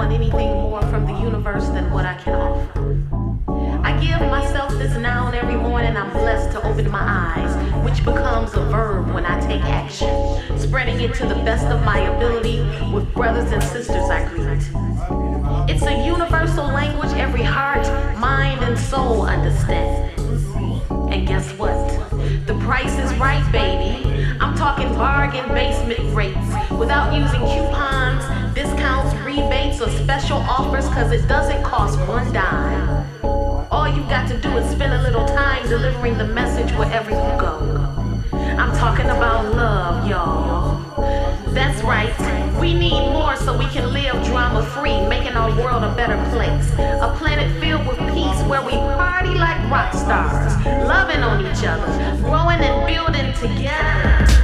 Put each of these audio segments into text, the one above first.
want anything more from the universe than what I can offer. I give myself this noun every morning. I'm blessed to open my eyes, which becomes a verb when I take action, spreading it to the best of my ability with brothers and sisters I greet. It's a universal language every heart, mind, and soul understands. And guess what? The price is right, baby. I'm talking bargain basement rates without using coupons discounts, rebates, or special offers because it doesn't cost one dime. All you got to do is spend a little time delivering the message wherever you go. I'm talking about love, y'all. That's right. We need more so we can live drama free, making our world a better place. A planet filled with peace where we party like rock stars, loving on each other, growing and building together.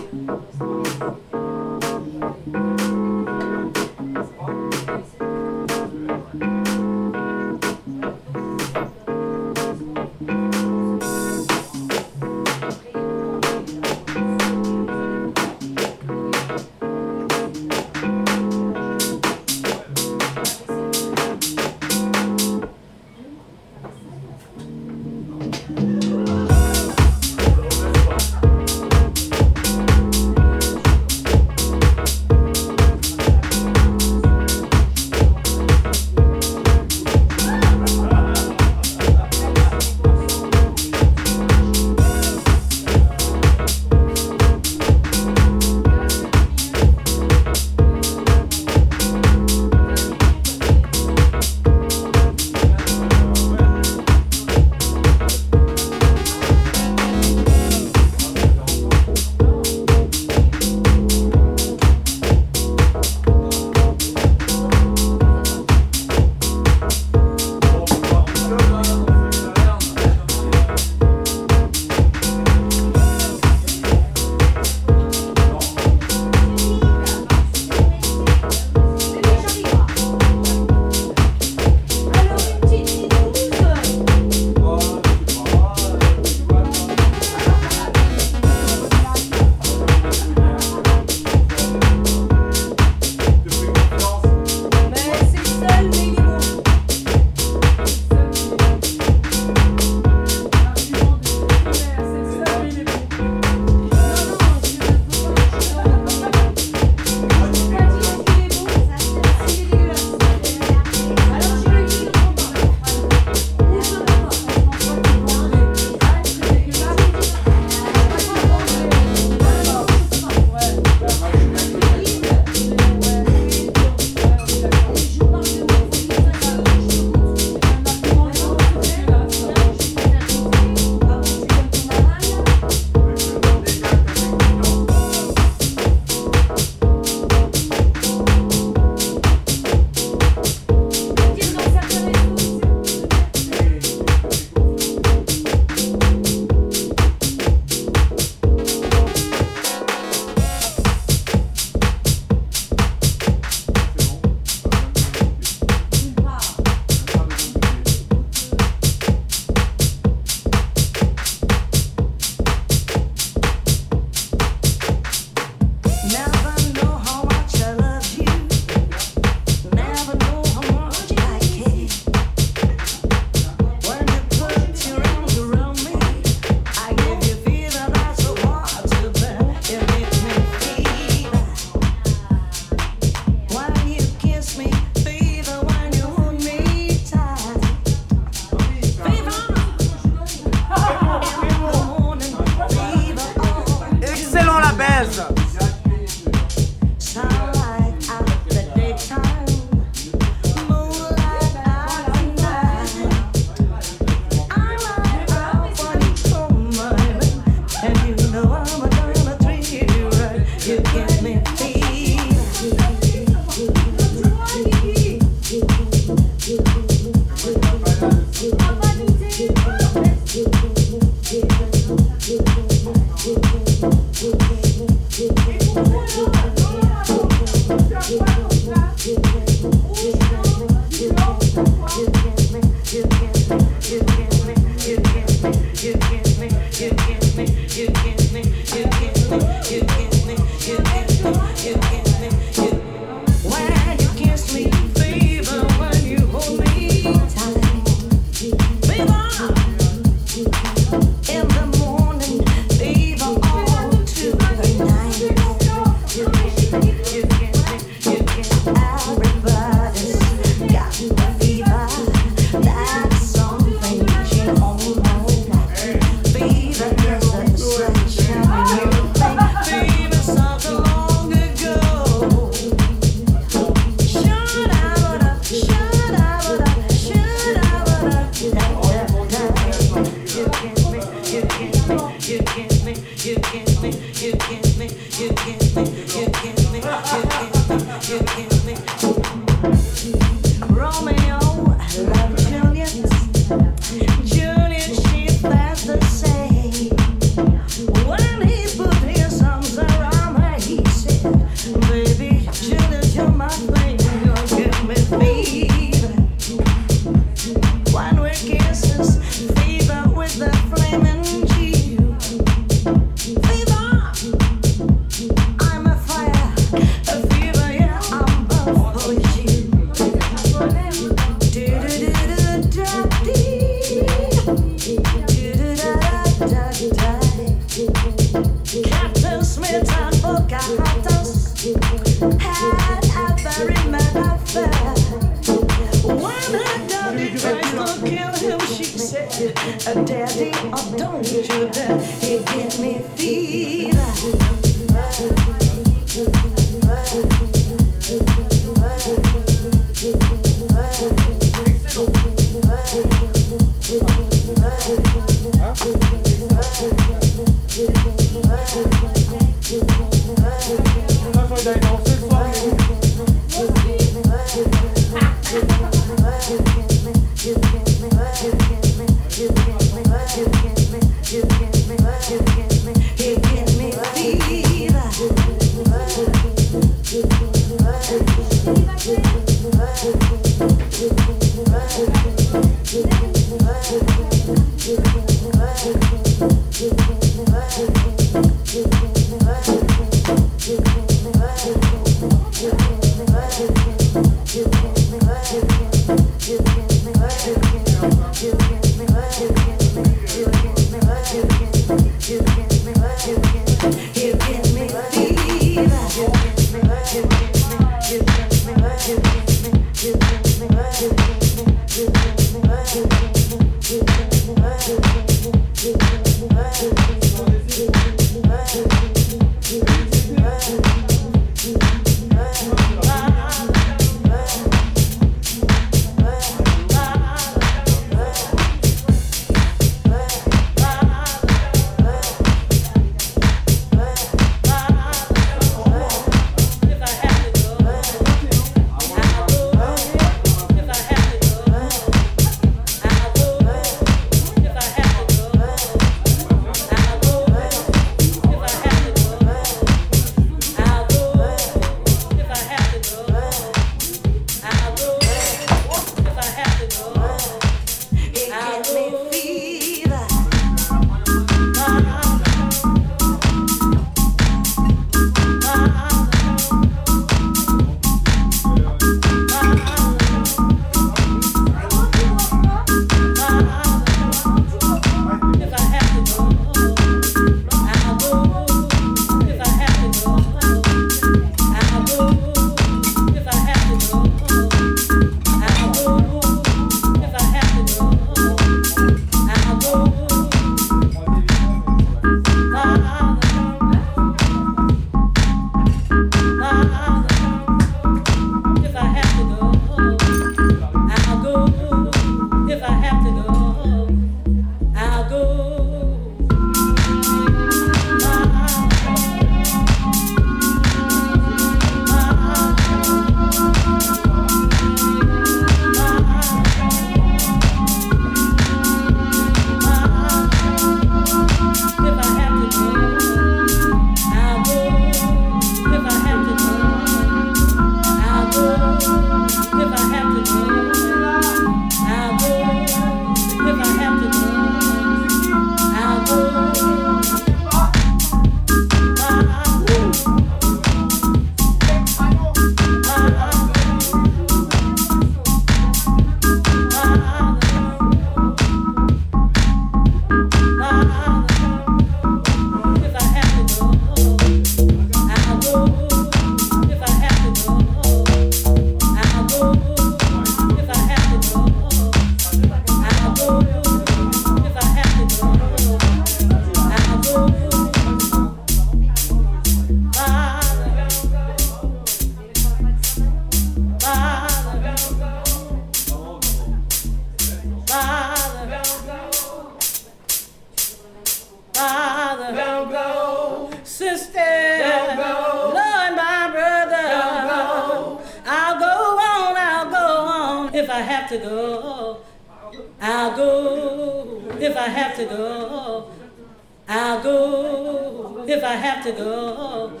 I'll go if I have to go.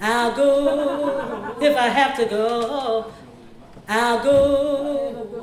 I'll go if I have to go. I'll go.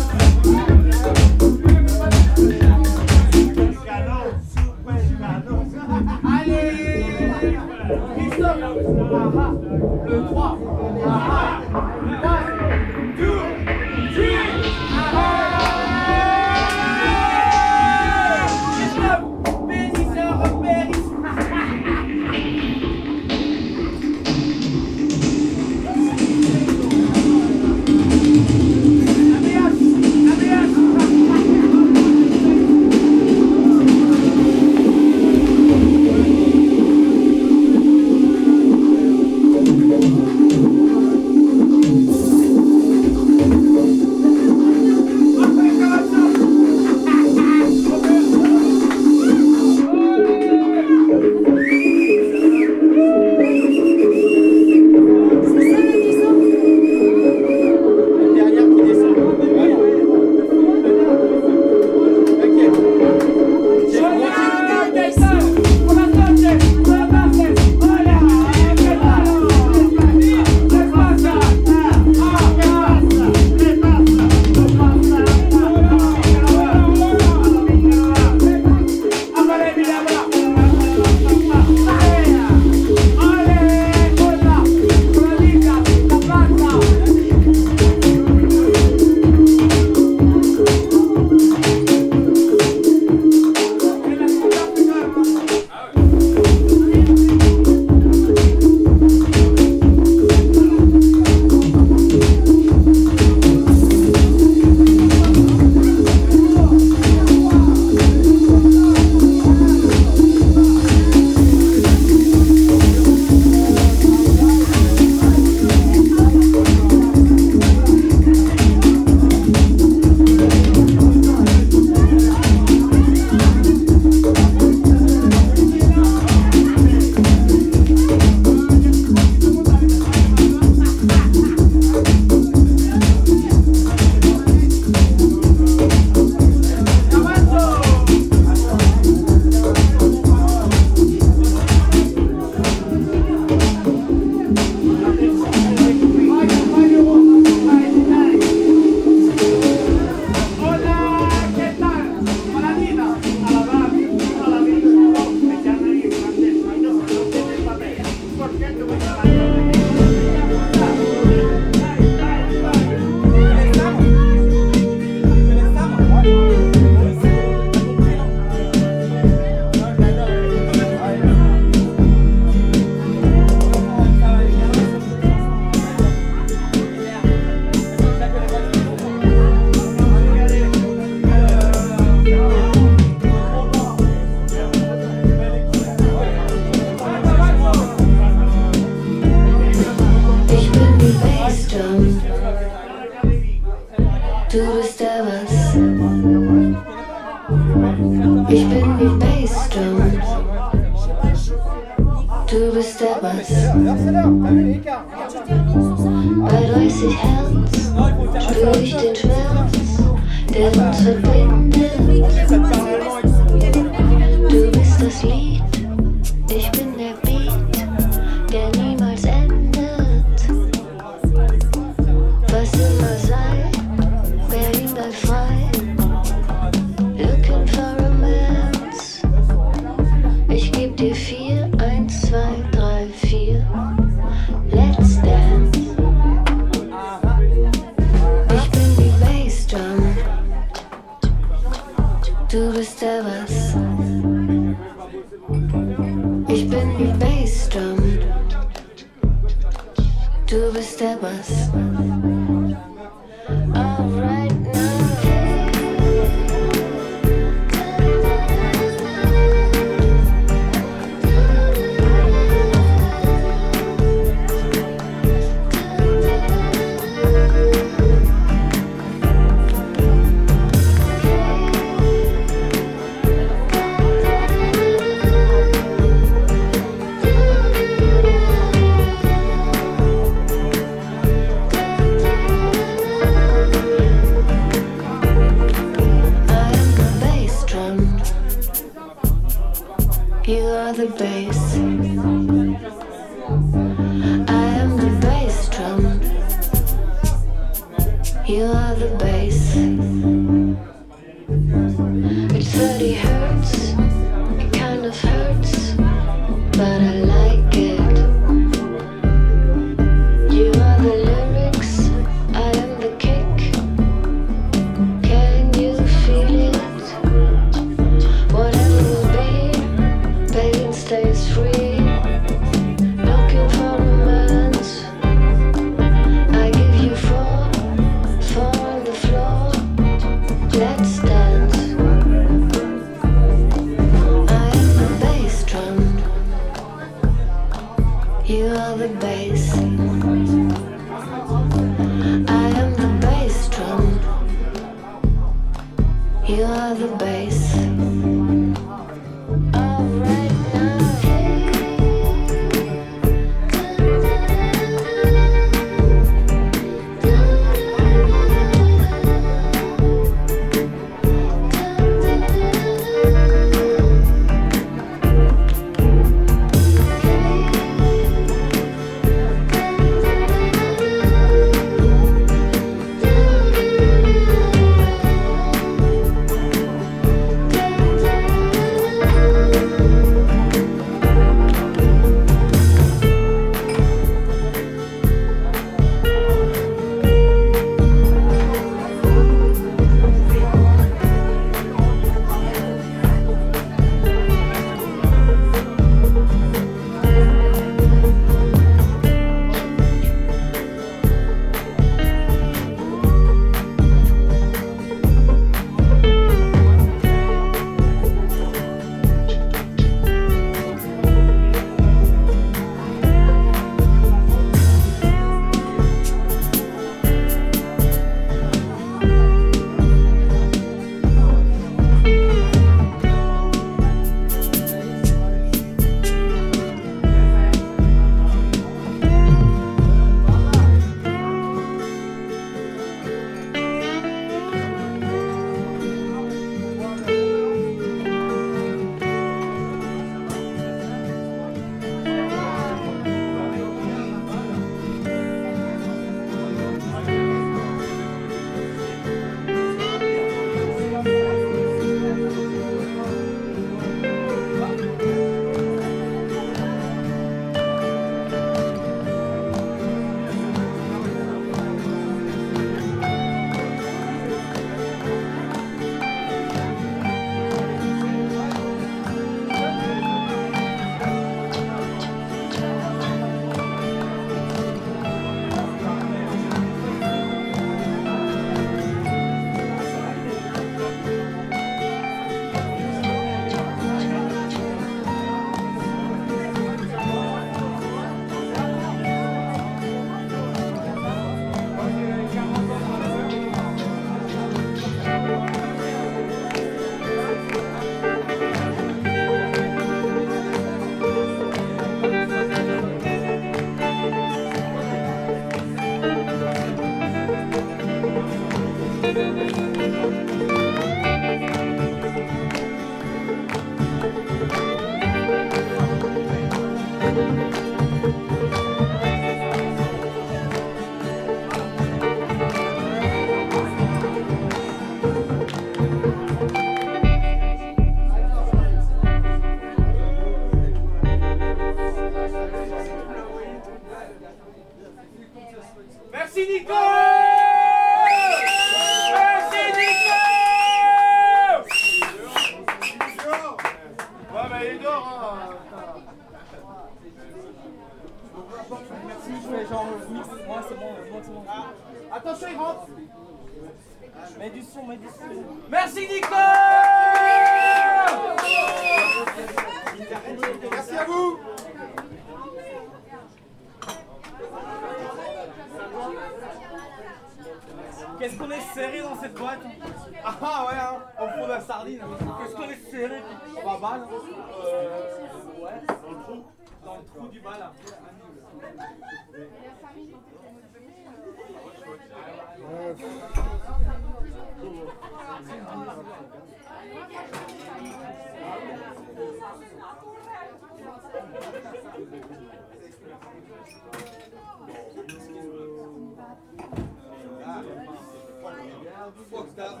Fuck that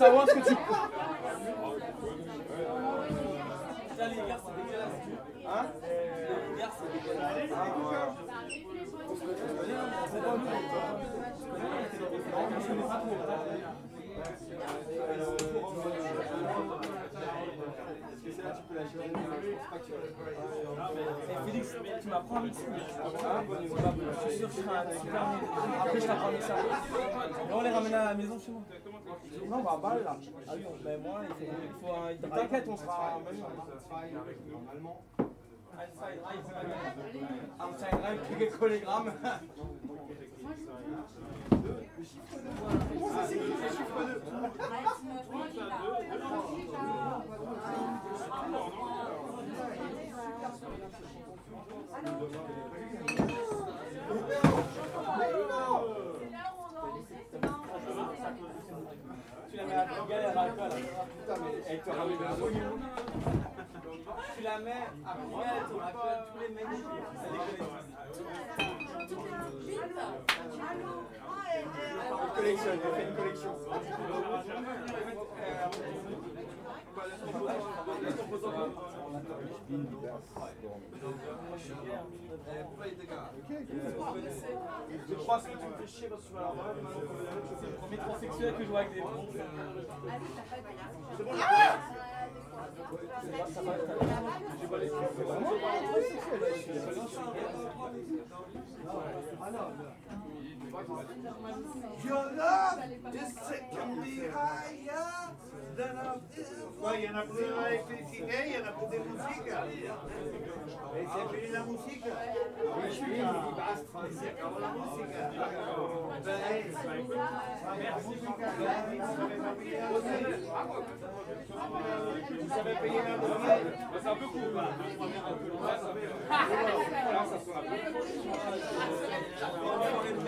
savoir ce que tu... Hein Félix, tu m'apprends un mixing. Je suis sûr que je serai un super Après, je t'apprends un on les ramène à la maison chez moi. Non, balle là. Ah oui, mais moi, il faut. T'inquiète, on sera. Normalement. Outside right, click collégramme. Comment ça s'écrit le chiffre 2 Tu la mets à la elle te ramène un. Tu la mets à te rappelle tous les mecs. Ça déconne. Une collection, elle fait une collection. Je crois que tu me fais chier parce que tu vas la. C'est le premier transsexuel que je vois avec des bronzes. C'est bon, les C'est vraiment Your love me higher than y en a la. Se acabó la música. Vous savez payer un loyer C'est un peu court. Ça peu.